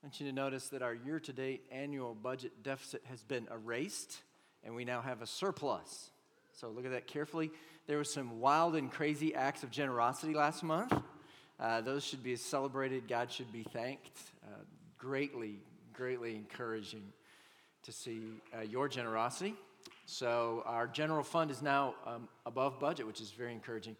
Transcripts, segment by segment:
I want you to notice that our year to date annual budget deficit has been erased and we now have a surplus. So look at that carefully. There were some wild and crazy acts of generosity last month. Uh, those should be celebrated. God should be thanked. Uh, greatly, greatly encouraging to see uh, your generosity. So our general fund is now um, above budget, which is very encouraging.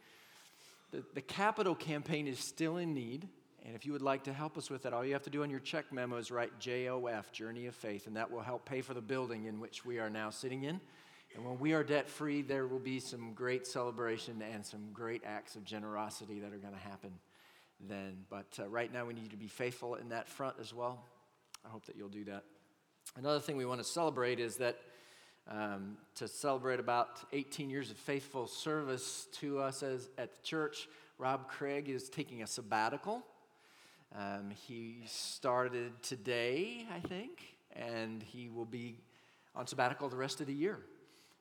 The, the capital campaign is still in need. And if you would like to help us with that, all you have to do on your check memo is write JOF, Journey of Faith, and that will help pay for the building in which we are now sitting in. And when we are debt free, there will be some great celebration and some great acts of generosity that are going to happen then. But uh, right now, we need to be faithful in that front as well. I hope that you'll do that. Another thing we want to celebrate is that um, to celebrate about 18 years of faithful service to us as, at the church, Rob Craig is taking a sabbatical. Um, he started today, I think, and he will be on sabbatical the rest of the year.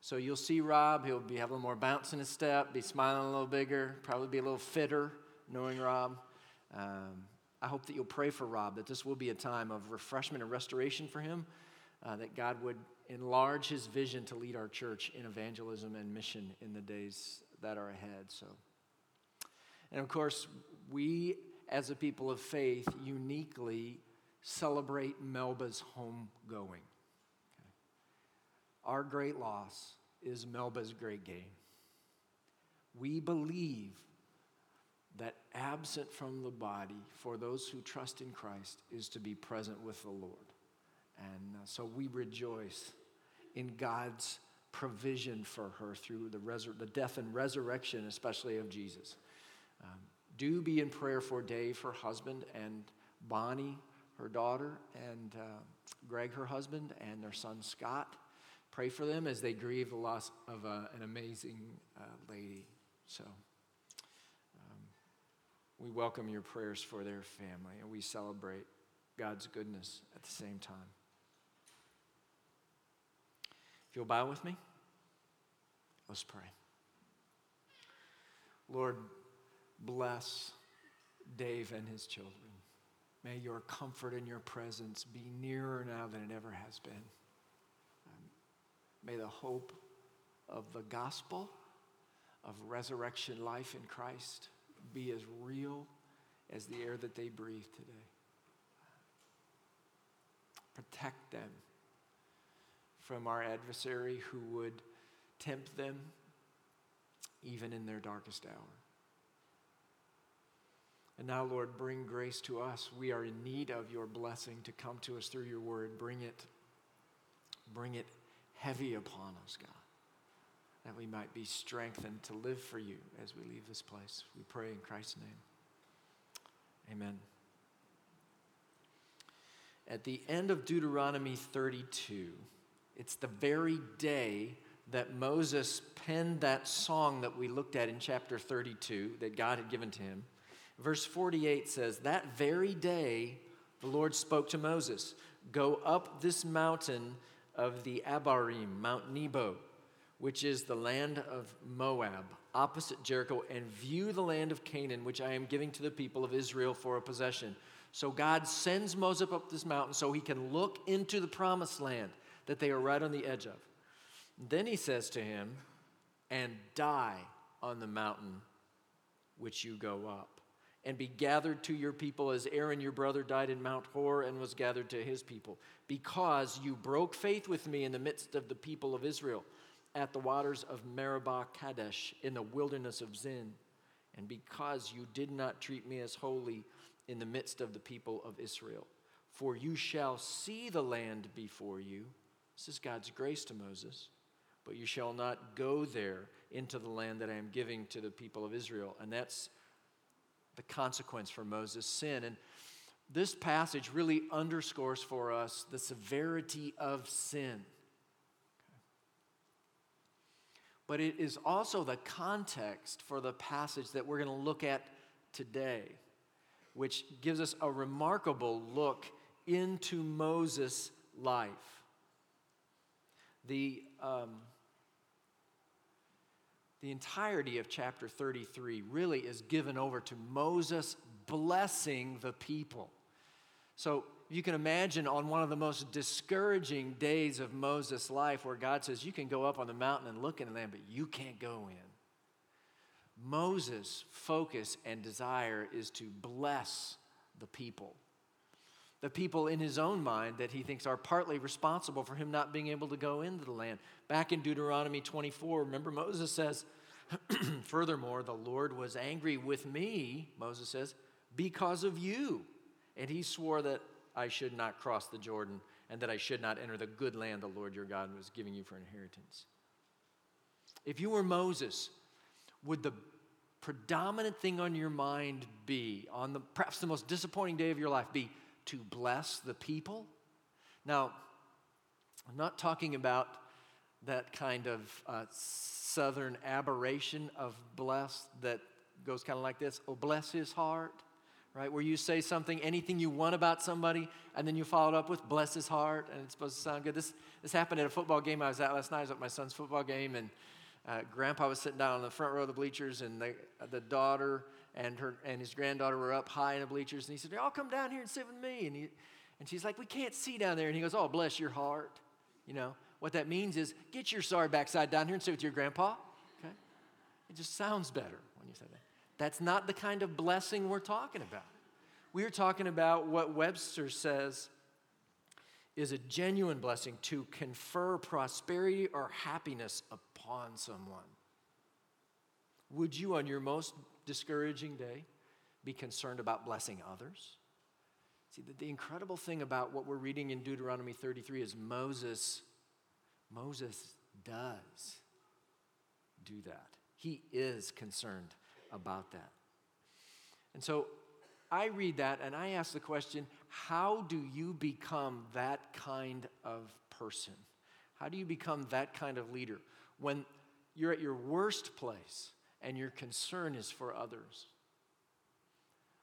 So you'll see Rob. He'll be have a little more bounce in his step, be smiling a little bigger, probably be a little fitter, knowing Rob. Um, I hope that you'll pray for Rob, that this will be a time of refreshment and restoration for him, uh, that God would enlarge his vision to lead our church in evangelism and mission in the days that are ahead. So, and of course, we as a people of faith, uniquely celebrate Melba's homegoing. Okay. Our great loss is Melba's great gain. We believe that absent from the body for those who trust in Christ is to be present with the Lord. And uh, so we rejoice in God's provision for her through the, resur- the death and resurrection, especially of Jesus. Um, do be in prayer for Dave, her husband, and Bonnie, her daughter, and uh, Greg, her husband, and their son Scott. Pray for them as they grieve the loss of uh, an amazing uh, lady. So um, we welcome your prayers for their family, and we celebrate God's goodness at the same time. If you'll bow with me, let's pray. Lord, bless Dave and his children. May your comfort and your presence be nearer now than it ever has been. Um, may the hope of the gospel of resurrection life in Christ be as real as the air that they breathe today. Protect them from our adversary who would tempt them even in their darkest hour. And now, Lord, bring grace to us. We are in need of your blessing to come to us through your word. Bring it, bring it heavy upon us, God, that we might be strengthened to live for you as we leave this place. We pray in Christ's name. Amen. At the end of Deuteronomy 32, it's the very day that Moses penned that song that we looked at in chapter 32 that God had given to him. Verse 48 says, That very day the Lord spoke to Moses, Go up this mountain of the Abarim, Mount Nebo, which is the land of Moab, opposite Jericho, and view the land of Canaan, which I am giving to the people of Israel for a possession. So God sends Moses up this mountain so he can look into the promised land that they are right on the edge of. Then he says to him, And die on the mountain which you go up and be gathered to your people as Aaron your brother died in Mount Hor and was gathered to his people, because you broke faith with me in the midst of the people of Israel at the waters of Meribah Kadesh in the wilderness of Zin, and because you did not treat me as holy in the midst of the people of Israel. For you shall see the land before you. This is God's grace to Moses. But you shall not go there into the land that I am giving to the people of Israel. And that's the consequence for Moses' sin. And this passage really underscores for us the severity of sin. But it is also the context for the passage that we're going to look at today, which gives us a remarkable look into Moses' life. The. Um, the entirety of chapter 33 really is given over to Moses blessing the people. So you can imagine on one of the most discouraging days of Moses' life where God says, You can go up on the mountain and look in the land, but you can't go in. Moses' focus and desire is to bless the people. The people in his own mind that he thinks are partly responsible for him not being able to go into the land. Back in Deuteronomy 24, remember Moses says, Furthermore, the Lord was angry with me, Moses says, because of you. And he swore that I should not cross the Jordan and that I should not enter the good land the Lord your God was giving you for inheritance. If you were Moses, would the predominant thing on your mind be, on the perhaps the most disappointing day of your life, be to bless the people? Now, I'm not talking about that kind of uh, southern aberration of bless that goes kind of like this oh, bless his heart right? Where you say something, anything you want about somebody, and then you follow it up with bless his heart, and it's supposed to sound good. This, this happened at a football game I was at last night. I was at my son's football game, and uh, grandpa was sitting down on the front row of the bleachers, and the, the daughter and, her, and his granddaughter were up high in the bleachers, and he said, Y'all come down here and sit with me. And, he, and she's like, We can't see down there. And he goes, Oh, bless your heart. You know, what that means is get your sorry backside down here and sit with your grandpa. Okay? It just sounds better when you say that. That's not the kind of blessing we're talking about. We're talking about what Webster says is a genuine blessing to confer prosperity or happiness upon someone. Would you, on your most discouraging day, be concerned about blessing others? See, the, the incredible thing about what we're reading in Deuteronomy 33 is Moses, Moses does do that. He is concerned about that. And so I read that and I ask the question how do you become that kind of person? How do you become that kind of leader when you're at your worst place and your concern is for others?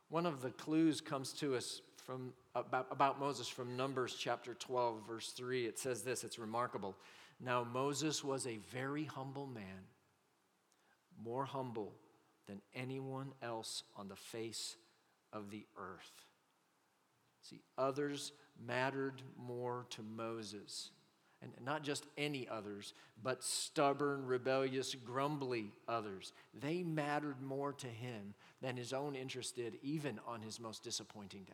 One of the clues comes to us from about, about Moses from Numbers chapter 12, verse 3. It says this, it's remarkable. Now Moses was a very humble man, more humble than anyone else on the face of the earth. See, others mattered more to Moses. And not just any others, but stubborn, rebellious, grumbly others. They mattered more to him than his own interest did, even on his most disappointing day.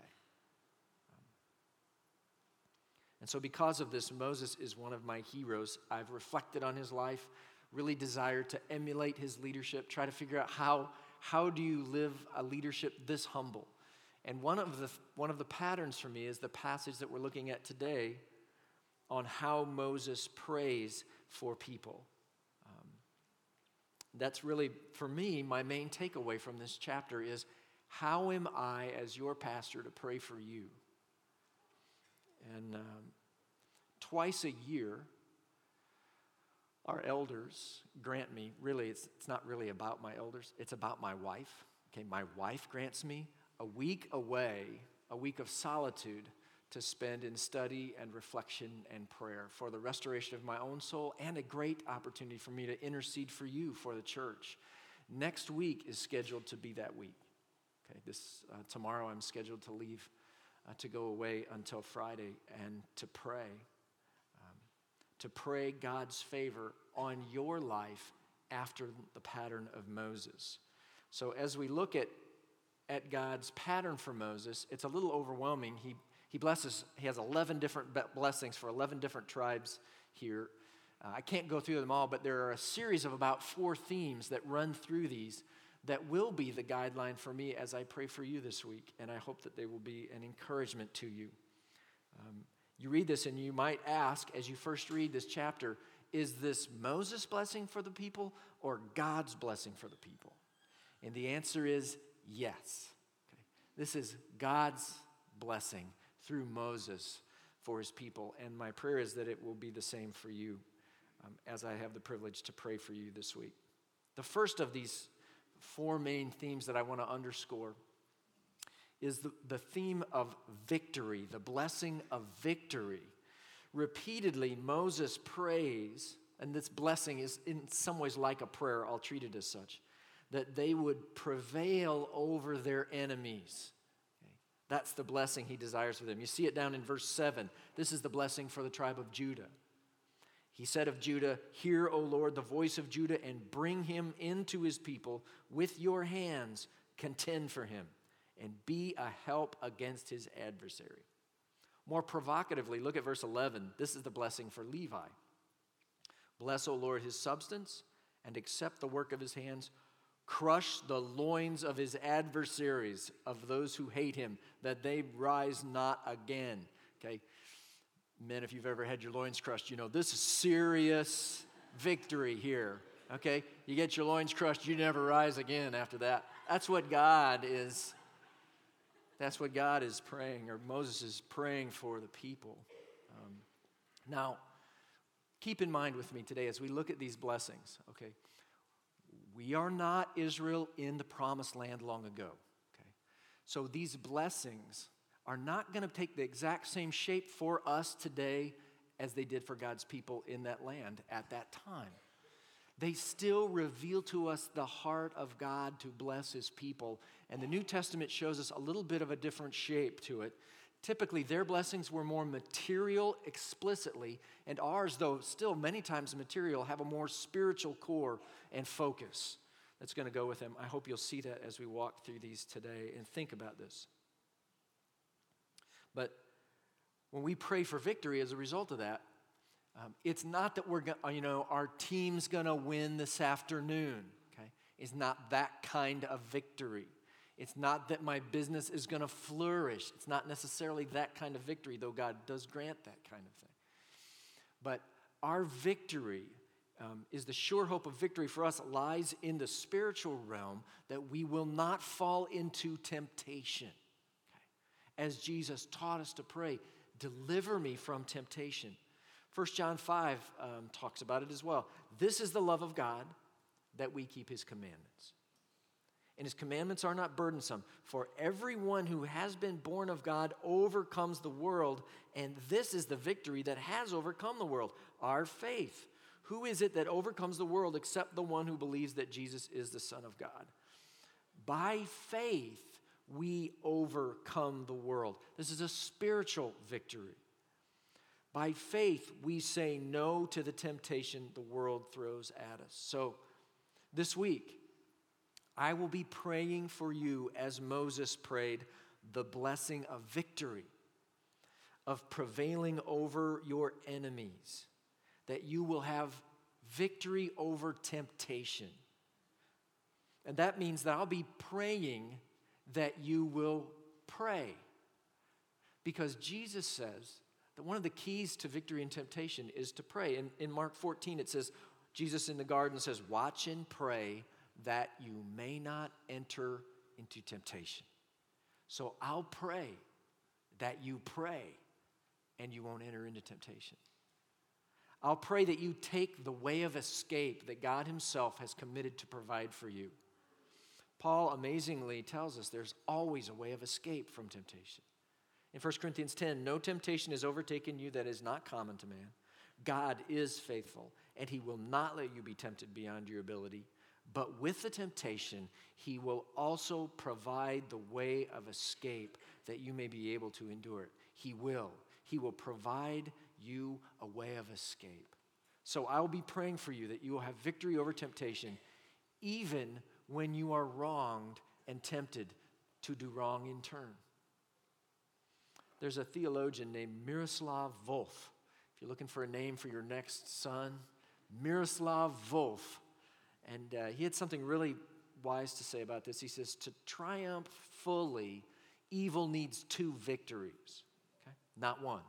And so, because of this, Moses is one of my heroes. I've reflected on his life, really desired to emulate his leadership, try to figure out how how do you live a leadership this humble? And one of, the, one of the patterns for me is the passage that we're looking at today on how Moses prays for people. Um, that's really, for me, my main takeaway from this chapter is how am I, as your pastor, to pray for you? And um, twice a year, our elders grant me, really, it's, it's not really about my elders, it's about my wife. Okay, my wife grants me a week away, a week of solitude to spend in study and reflection and prayer for the restoration of my own soul and a great opportunity for me to intercede for you for the church. Next week is scheduled to be that week. Okay, this uh, tomorrow I'm scheduled to leave uh, to go away until Friday and to pray to pray God's favor on your life after the pattern of Moses. So as we look at, at God's pattern for Moses, it's a little overwhelming. He, he blesses, he has 11 different blessings for 11 different tribes here. Uh, I can't go through them all, but there are a series of about four themes that run through these that will be the guideline for me as I pray for you this week, and I hope that they will be an encouragement to you. Um, you read this and you might ask, as you first read this chapter, is this Moses' blessing for the people or God's blessing for the people? And the answer is yes. Okay. This is God's blessing through Moses for his people. And my prayer is that it will be the same for you um, as I have the privilege to pray for you this week. The first of these four main themes that I want to underscore is the, the theme of victory, the blessing of victory. Repeatedly, Moses prays, and this blessing is in some ways like a prayer, I'll treat it as such, that they would prevail over their enemies. That's the blessing he desires for them. You see it down in verse 7. This is the blessing for the tribe of Judah. He said of Judah, Hear, O Lord, the voice of Judah, and bring him into his people. With your hands, contend for him, and be a help against his adversary. More provocatively, look at verse 11. This is the blessing for Levi. Bless, O Lord, his substance, and accept the work of his hands crush the loins of his adversaries, of those who hate him, that they rise not again. Okay? Men, if you've ever had your loins crushed, you know this is serious victory here. Okay? You get your loins crushed, you never rise again after that. That's what God is. That's what God is praying, or Moses is praying for the people. Um, now, keep in mind with me today as we look at these blessings, okay? We are not Israel in the promised land long ago. Okay? So these blessings are not going to take the exact same shape for us today as they did for God's people in that land at that time. They still reveal to us the heart of God to bless his people. And the New Testament shows us a little bit of a different shape to it. Typically, their blessings were more material explicitly, and ours, though still many times material, have a more spiritual core and focus that's going to go with them. I hope you'll see that as we walk through these today and think about this. But when we pray for victory as a result of that, um, it's not that we're going you know, our team's going to win this afternoon, okay? It's not that kind of victory. It's not that my business is going to flourish. It's not necessarily that kind of victory, though God does grant that kind of thing. But our victory um, is the sure hope of victory for us lies in the spiritual realm that we will not fall into temptation. Okay? As Jesus taught us to pray, deliver me from temptation. 1 John 5 um, talks about it as well. This is the love of God that we keep his commandments and his commandments are not burdensome. For everyone who has been born of God overcomes the world, and this is the victory that has overcome the world our faith. Who is it that overcomes the world except the one who believes that Jesus is the Son of God? By faith, we overcome the world. This is a spiritual victory. By faith, we say no to the temptation the world throws at us. So, this week, I will be praying for you as Moses prayed the blessing of victory, of prevailing over your enemies, that you will have victory over temptation. And that means that I'll be praying that you will pray. Because Jesus says that one of the keys to victory and temptation is to pray. And in Mark 14, it says, Jesus in the garden says, Watch and pray that you may not enter into temptation. So I'll pray that you pray and you won't enter into temptation. I'll pray that you take the way of escape that God Himself has committed to provide for you. Paul amazingly tells us there's always a way of escape from temptation. In 1 Corinthians 10, no temptation has overtaken you that is not common to man. God is faithful, and He will not let you be tempted beyond your ability. But with the temptation, he will also provide the way of escape that you may be able to endure it. He will. He will provide you a way of escape. So I'll be praying for you that you will have victory over temptation, even when you are wronged and tempted to do wrong in turn. There's a theologian named Miroslav Volf. If you're looking for a name for your next son, Miroslav Volf and uh, he had something really wise to say about this. He says, To triumph fully, evil needs two victories, okay? not one.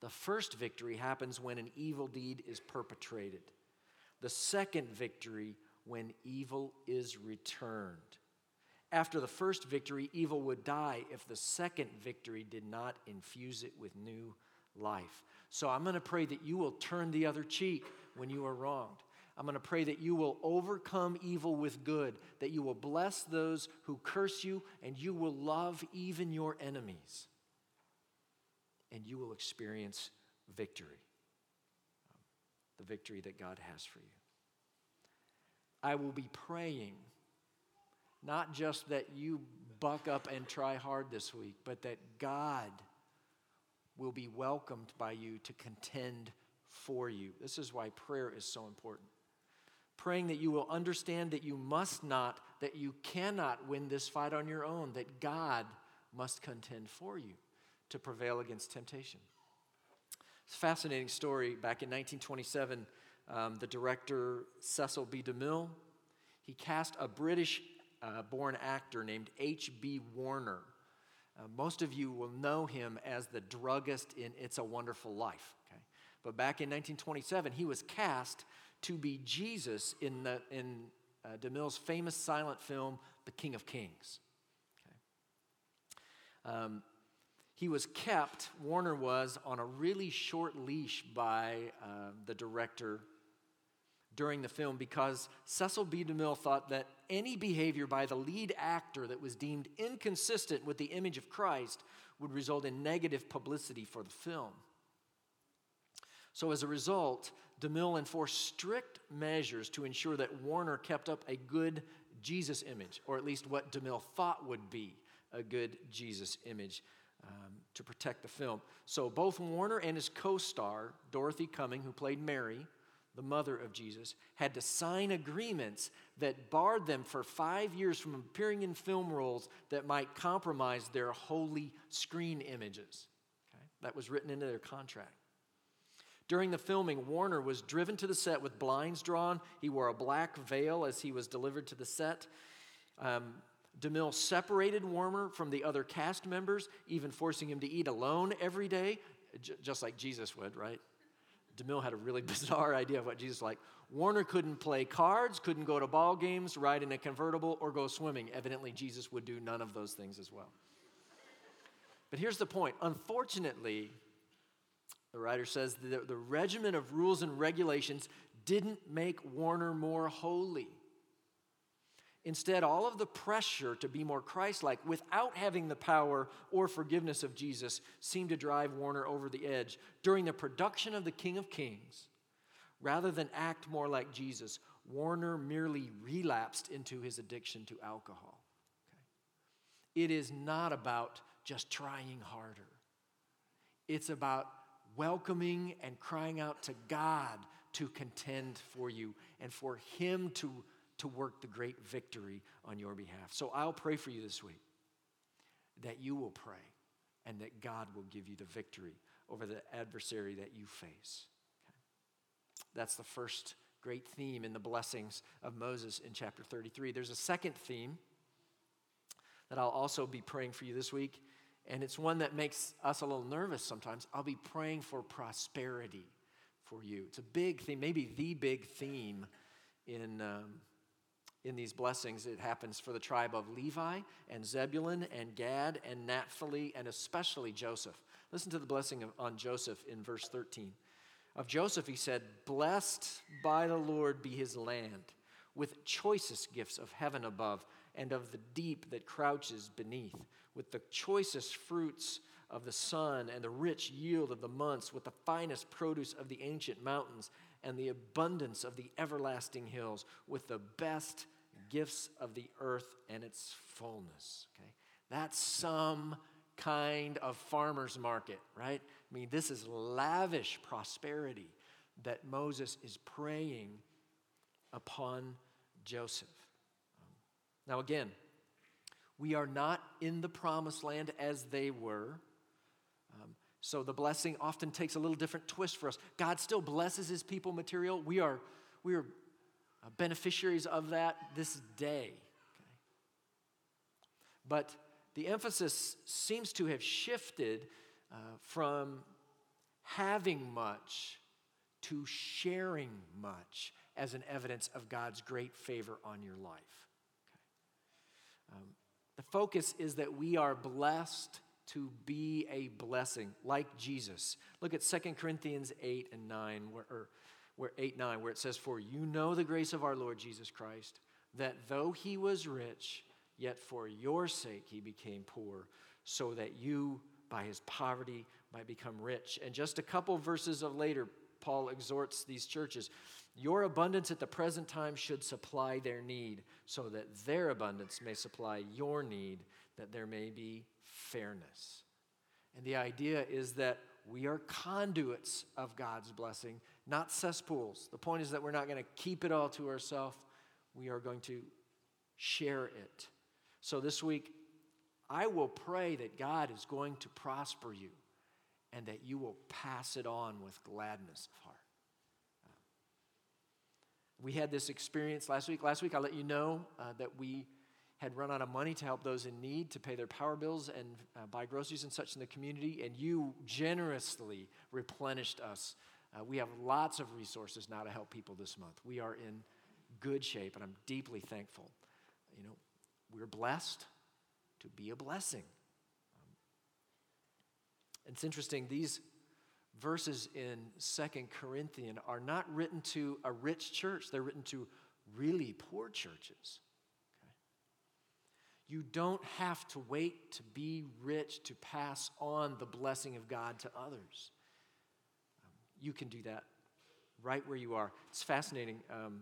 The first victory happens when an evil deed is perpetrated, the second victory, when evil is returned. After the first victory, evil would die if the second victory did not infuse it with new life. So I'm going to pray that you will turn the other cheek when you are wronged. I'm going to pray that you will overcome evil with good, that you will bless those who curse you, and you will love even your enemies. And you will experience victory um, the victory that God has for you. I will be praying not just that you buck up and try hard this week, but that God will be welcomed by you to contend for you. This is why prayer is so important. Praying that you will understand that you must not, that you cannot win this fight on your own, that God must contend for you to prevail against temptation. It's a fascinating story. Back in 1927, um, the director Cecil B. DeMille, he cast a British uh, born actor named H.B. Warner. Uh, most of you will know him as the druggist in It's a Wonderful Life. Okay? But back in 1927, he was cast to be Jesus in, the, in uh, DeMille's famous silent film, The King of Kings. Okay? Um, he was kept, Warner was, on a really short leash by uh, the director during the film because Cecil B. DeMille thought that any behavior by the lead actor that was deemed inconsistent with the image of Christ would result in negative publicity for the film. So, as a result, DeMille enforced strict measures to ensure that Warner kept up a good Jesus image, or at least what DeMille thought would be a good Jesus image um, to protect the film. So, both Warner and his co star, Dorothy Cumming, who played Mary, the mother of Jesus, had to sign agreements that barred them for five years from appearing in film roles that might compromise their holy screen images. Okay? That was written into their contract. During the filming, Warner was driven to the set with blinds drawn. He wore a black veil as he was delivered to the set. Um, DeMille separated Warner from the other cast members, even forcing him to eat alone every day, j- just like Jesus would, right? DeMille had a really bizarre idea of what Jesus like. Warner couldn't play cards, couldn't go to ball games, ride in a convertible, or go swimming. Evidently, Jesus would do none of those things as well. But here's the point. Unfortunately, the writer says the, the regimen of rules and regulations didn't make Warner more holy. Instead, all of the pressure to be more Christ like without having the power or forgiveness of Jesus seemed to drive Warner over the edge. During the production of The King of Kings, rather than act more like Jesus, Warner merely relapsed into his addiction to alcohol. Okay? It is not about just trying harder, it's about welcoming and crying out to God to contend for you and for Him to to work the great victory on your behalf. So I'll pray for you this week that you will pray and that God will give you the victory over the adversary that you face. Okay? That's the first great theme in the blessings of Moses in chapter 33. There's a second theme that I'll also be praying for you this week, and it's one that makes us a little nervous sometimes. I'll be praying for prosperity for you. It's a big theme, maybe the big theme in. Um, in these blessings, it happens for the tribe of Levi and Zebulun and Gad and Naphtali and especially Joseph. Listen to the blessing of, on Joseph in verse 13. Of Joseph, he said, Blessed by the Lord be his land, with choicest gifts of heaven above and of the deep that crouches beneath, with the choicest fruits of the sun and the rich yield of the months, with the finest produce of the ancient mountains and the abundance of the everlasting hills, with the best gifts of the earth and its fullness. Okay? That's some kind of farmer's market, right? I mean, this is lavish prosperity that Moses is praying upon Joseph. Now, again, we are not in the promised land as they were. Um, so the blessing often takes a little different twist for us. God still blesses his people material. We are, we are beneficiaries of that this day. Okay? But the emphasis seems to have shifted uh, from having much to sharing much as an evidence of God's great favor on your life. Um, the focus is that we are blessed to be a blessing, like Jesus. Look at 2 Corinthians 8 and 9, where, or where 8 9, where it says, For you know the grace of our Lord Jesus Christ, that though he was rich, yet for your sake he became poor, so that you, by his poverty, might become rich. And just a couple verses of later, Paul exhorts these churches Your abundance at the present time should supply their need, so that their abundance may supply your need, that there may be fairness. And the idea is that we are conduits of God's blessing, not cesspools. The point is that we're not going to keep it all to ourselves, we are going to share it. So this week, I will pray that God is going to prosper you and that you will pass it on with gladness of heart. We had this experience last week. Last week, I let you know uh, that we had run out of money to help those in need, to pay their power bills and uh, buy groceries and such in the community, and you generously replenished us. Uh, we have lots of resources now to help people this month. We are in good shape, and I'm deeply thankful. You know, we're blessed to be a blessing. Um, it's interesting, these verses in Second Corinthians are not written to a rich church, they're written to really poor churches. You don't have to wait to be rich to pass on the blessing of God to others. You can do that right where you are. It's fascinating. Um,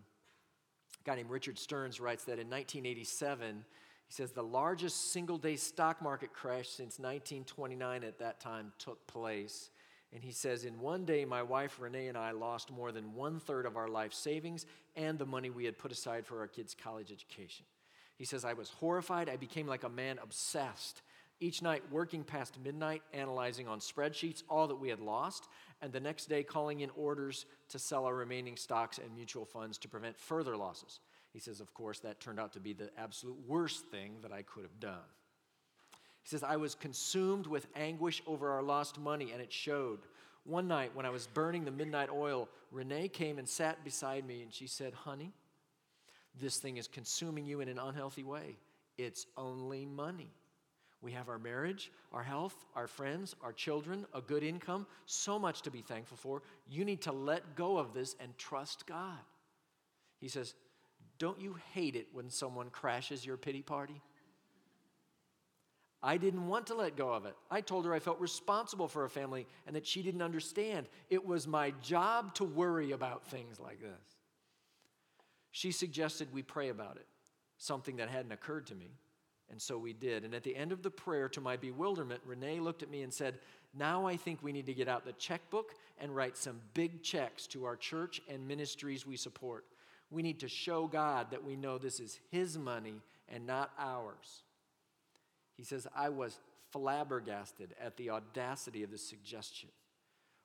a guy named Richard Stearns writes that in 1987, he says the largest single day stock market crash since 1929 at that time took place. And he says, In one day, my wife Renee and I lost more than one third of our life savings and the money we had put aside for our kids' college education. He says, I was horrified. I became like a man obsessed. Each night, working past midnight, analyzing on spreadsheets all that we had lost, and the next day, calling in orders to sell our remaining stocks and mutual funds to prevent further losses. He says, Of course, that turned out to be the absolute worst thing that I could have done. He says, I was consumed with anguish over our lost money, and it showed. One night, when I was burning the midnight oil, Renee came and sat beside me, and she said, Honey, this thing is consuming you in an unhealthy way. It's only money. We have our marriage, our health, our friends, our children, a good income, so much to be thankful for. You need to let go of this and trust God. He says, Don't you hate it when someone crashes your pity party? I didn't want to let go of it. I told her I felt responsible for a family and that she didn't understand. It was my job to worry about things like this. She suggested we pray about it, something that hadn't occurred to me. And so we did. And at the end of the prayer, to my bewilderment, Renee looked at me and said, Now I think we need to get out the checkbook and write some big checks to our church and ministries we support. We need to show God that we know this is His money and not ours. He says, I was flabbergasted at the audacity of the suggestion.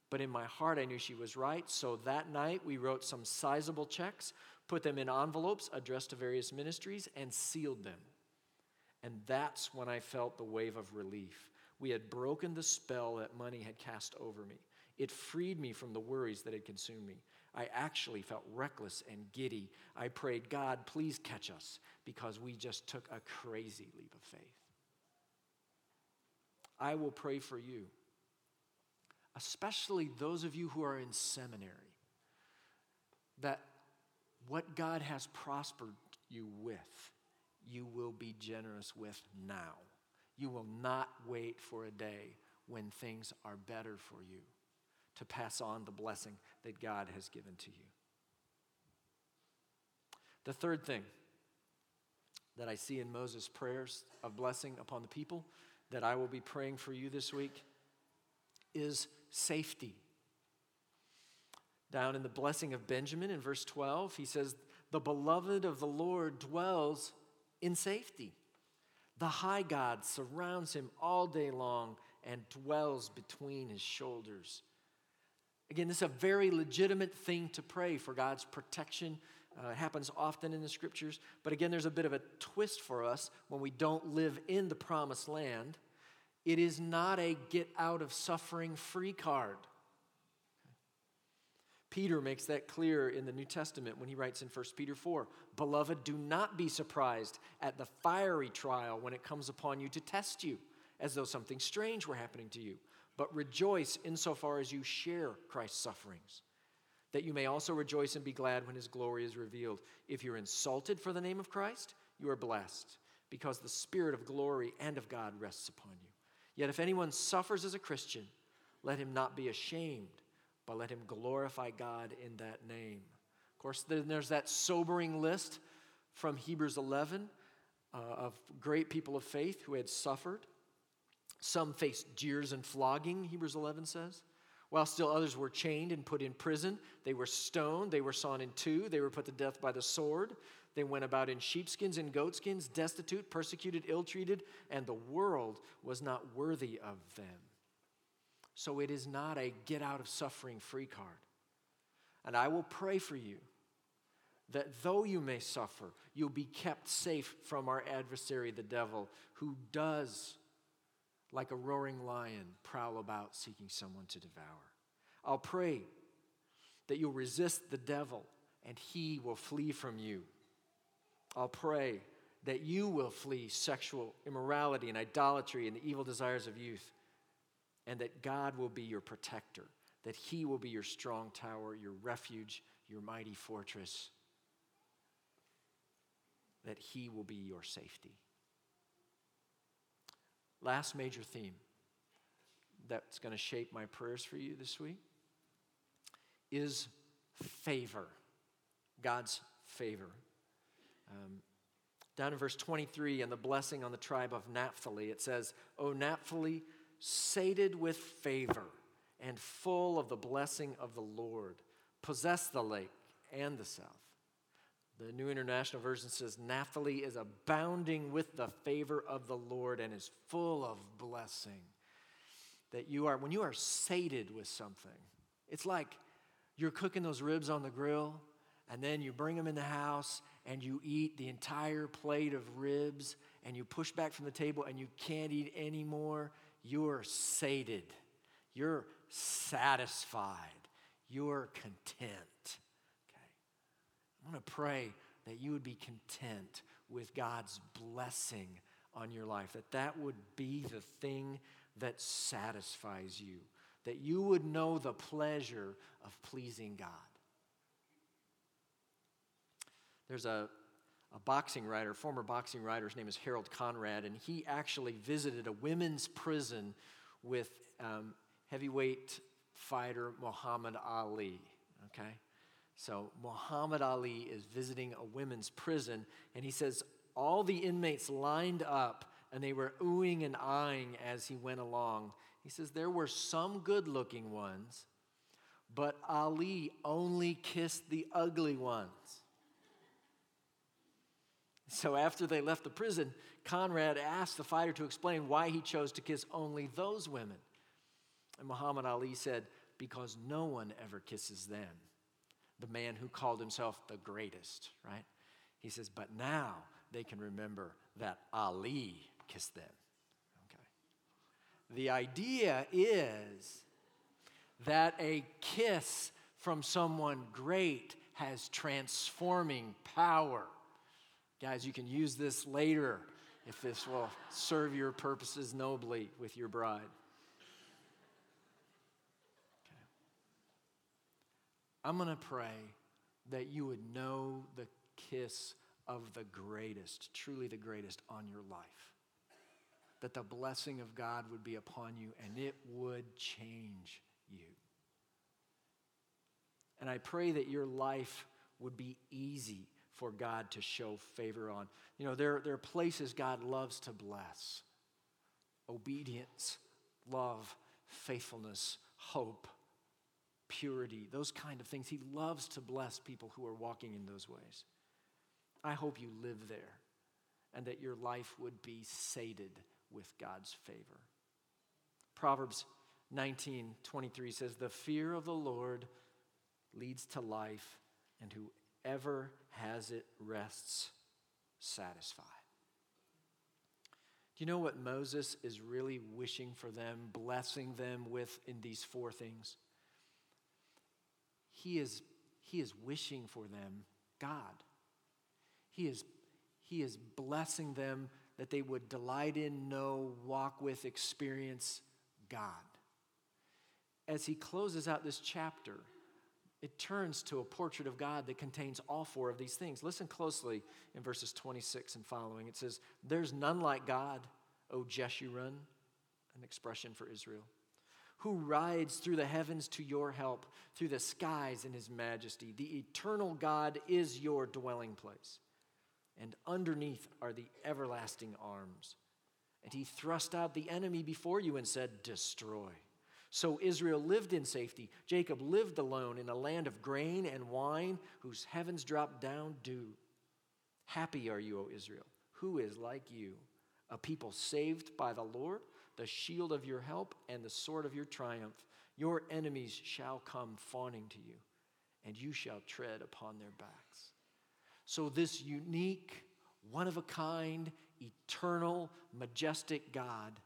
But in my heart, I knew she was right. So that night, we wrote some sizable checks put them in envelopes addressed to various ministries, and sealed them. And that's when I felt the wave of relief. We had broken the spell that money had cast over me. It freed me from the worries that had consumed me. I actually felt reckless and giddy. I prayed, God, please catch us, because we just took a crazy leap of faith. I will pray for you, especially those of you who are in seminary, that what God has prospered you with, you will be generous with now. You will not wait for a day when things are better for you to pass on the blessing that God has given to you. The third thing that I see in Moses' prayers of blessing upon the people that I will be praying for you this week is safety. Down in the blessing of Benjamin in verse 12, he says, The beloved of the Lord dwells in safety. The high God surrounds him all day long and dwells between his shoulders. Again, this is a very legitimate thing to pray for God's protection. Uh, it happens often in the scriptures. But again, there's a bit of a twist for us when we don't live in the promised land. It is not a get out of suffering free card. Peter makes that clear in the New Testament when he writes in 1 Peter 4 Beloved, do not be surprised at the fiery trial when it comes upon you to test you, as though something strange were happening to you, but rejoice insofar as you share Christ's sufferings, that you may also rejoice and be glad when his glory is revealed. If you're insulted for the name of Christ, you are blessed, because the Spirit of glory and of God rests upon you. Yet if anyone suffers as a Christian, let him not be ashamed but let him glorify God in that name. Of course, then there's that sobering list from Hebrews 11 uh, of great people of faith who had suffered. Some faced jeers and flogging, Hebrews 11 says. While still others were chained and put in prison, they were stoned, they were sawn in two, they were put to death by the sword. They went about in sheepskins and goatskins, destitute, persecuted, ill treated, and the world was not worthy of them. So it is not a get out of suffering free card. And I will pray for you that though you may suffer, you'll be kept safe from our adversary, the devil, who does, like a roaring lion, prowl about seeking someone to devour. I'll pray that you'll resist the devil and he will flee from you. I'll pray that you will flee sexual immorality and idolatry and the evil desires of youth, and that God will be your protector, that he will be your strong tower, your refuge, your mighty fortress that He will be your safety. Last major theme that's going to shape my prayers for you this week is favor, God's favor. Um, down in verse 23, and the blessing on the tribe of Naphtali, it says, O Naphtali, sated with favor and full of the blessing of the Lord, possess the lake and the south. The New International Version says, Naphtali is abounding with the favor of the Lord and is full of blessing. That you are, when you are sated with something, it's like you're cooking those ribs on the grill and then you bring them in the house and you eat the entire plate of ribs and you push back from the table and you can't eat anymore. You're sated. You're satisfied. You're content. I want to pray that you would be content with God's blessing on your life, that that would be the thing that satisfies you, that you would know the pleasure of pleasing God. There's a, a boxing writer, former boxing writer, his name is Harold Conrad, and he actually visited a women's prison with um, heavyweight fighter Muhammad Ali. Okay? So Muhammad Ali is visiting a women's prison, and he says all the inmates lined up and they were oohing and eyeing as he went along. He says there were some good looking ones, but Ali only kissed the ugly ones. So after they left the prison, Conrad asked the fighter to explain why he chose to kiss only those women. And Muhammad Ali said, Because no one ever kisses them the man who called himself the greatest, right? He says, but now they can remember that Ali kissed them. Okay. The idea is that a kiss from someone great has transforming power. Guys, you can use this later if this will serve your purposes nobly with your bride. I'm going to pray that you would know the kiss of the greatest, truly the greatest on your life. That the blessing of God would be upon you and it would change you. And I pray that your life would be easy for God to show favor on. You know, there, there are places God loves to bless obedience, love, faithfulness, hope purity, those kind of things. He loves to bless people who are walking in those ways. I hope you live there and that your life would be sated with God's favor. Proverbs 19 23 says, The fear of the Lord leads to life, and whoever has it rests satisfied. Do you know what Moses is really wishing for them, blessing them with in these four things? He is, he is wishing for them God. He is, he is blessing them that they would delight in, know, walk with, experience God. As he closes out this chapter, it turns to a portrait of God that contains all four of these things. Listen closely in verses 26 and following. It says, There's none like God, O Jeshurun, an expression for Israel who rides through the heavens to your help, through the skies in his majesty. The eternal God is your dwelling place. and underneath are the everlasting arms. And he thrust out the enemy before you and said, Destroy. So Israel lived in safety. Jacob lived alone in a land of grain and wine, whose heavens dropped down dew. Happy are you, O Israel. Who is like you? A people saved by the Lord, the shield of your help, and the sword of your triumph. Your enemies shall come fawning to you, and you shall tread upon their backs. So, this unique, one of a kind, eternal, majestic God,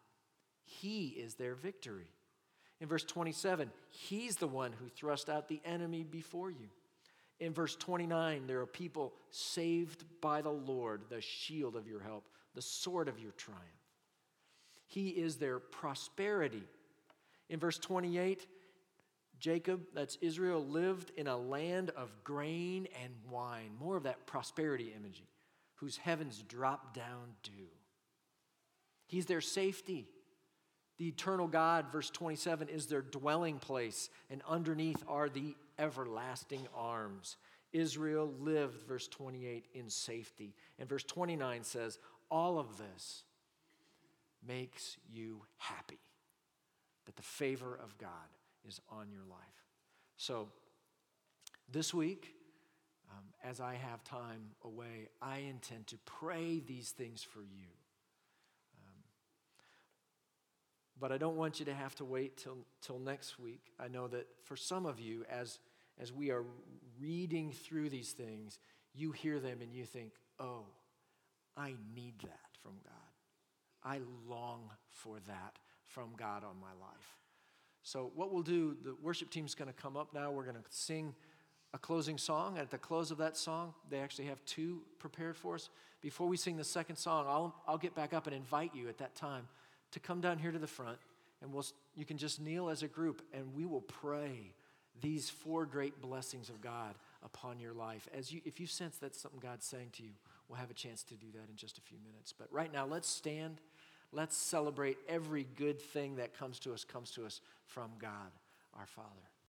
He is their victory. In verse 27, He's the one who thrust out the enemy before you. In verse 29, there are people saved by the Lord, the shield of your help, the sword of your triumph. He is their prosperity. In verse 28, Jacob, that's Israel, lived in a land of grain and wine. More of that prosperity imagery, whose heavens drop down dew. He's their safety. The eternal God, verse 27, is their dwelling place, and underneath are the everlasting arms. Israel lived, verse 28, in safety. And verse 29 says, All of this makes you happy, that the favor of God is on your life. So, this week, um, as I have time away, I intend to pray these things for you. But I don't want you to have to wait till, till next week. I know that for some of you, as, as we are reading through these things, you hear them and you think, oh, I need that from God. I long for that from God on my life. So, what we'll do, the worship team's going to come up now. We're going to sing a closing song. At the close of that song, they actually have two prepared for us. Before we sing the second song, I'll, I'll get back up and invite you at that time to come down here to the front and we'll, you can just kneel as a group and we will pray these four great blessings of God upon your life. As you, if you sense that's something God's saying to you, we'll have a chance to do that in just a few minutes. But right now, let's stand. Let's celebrate every good thing that comes to us, comes to us from God, our Father.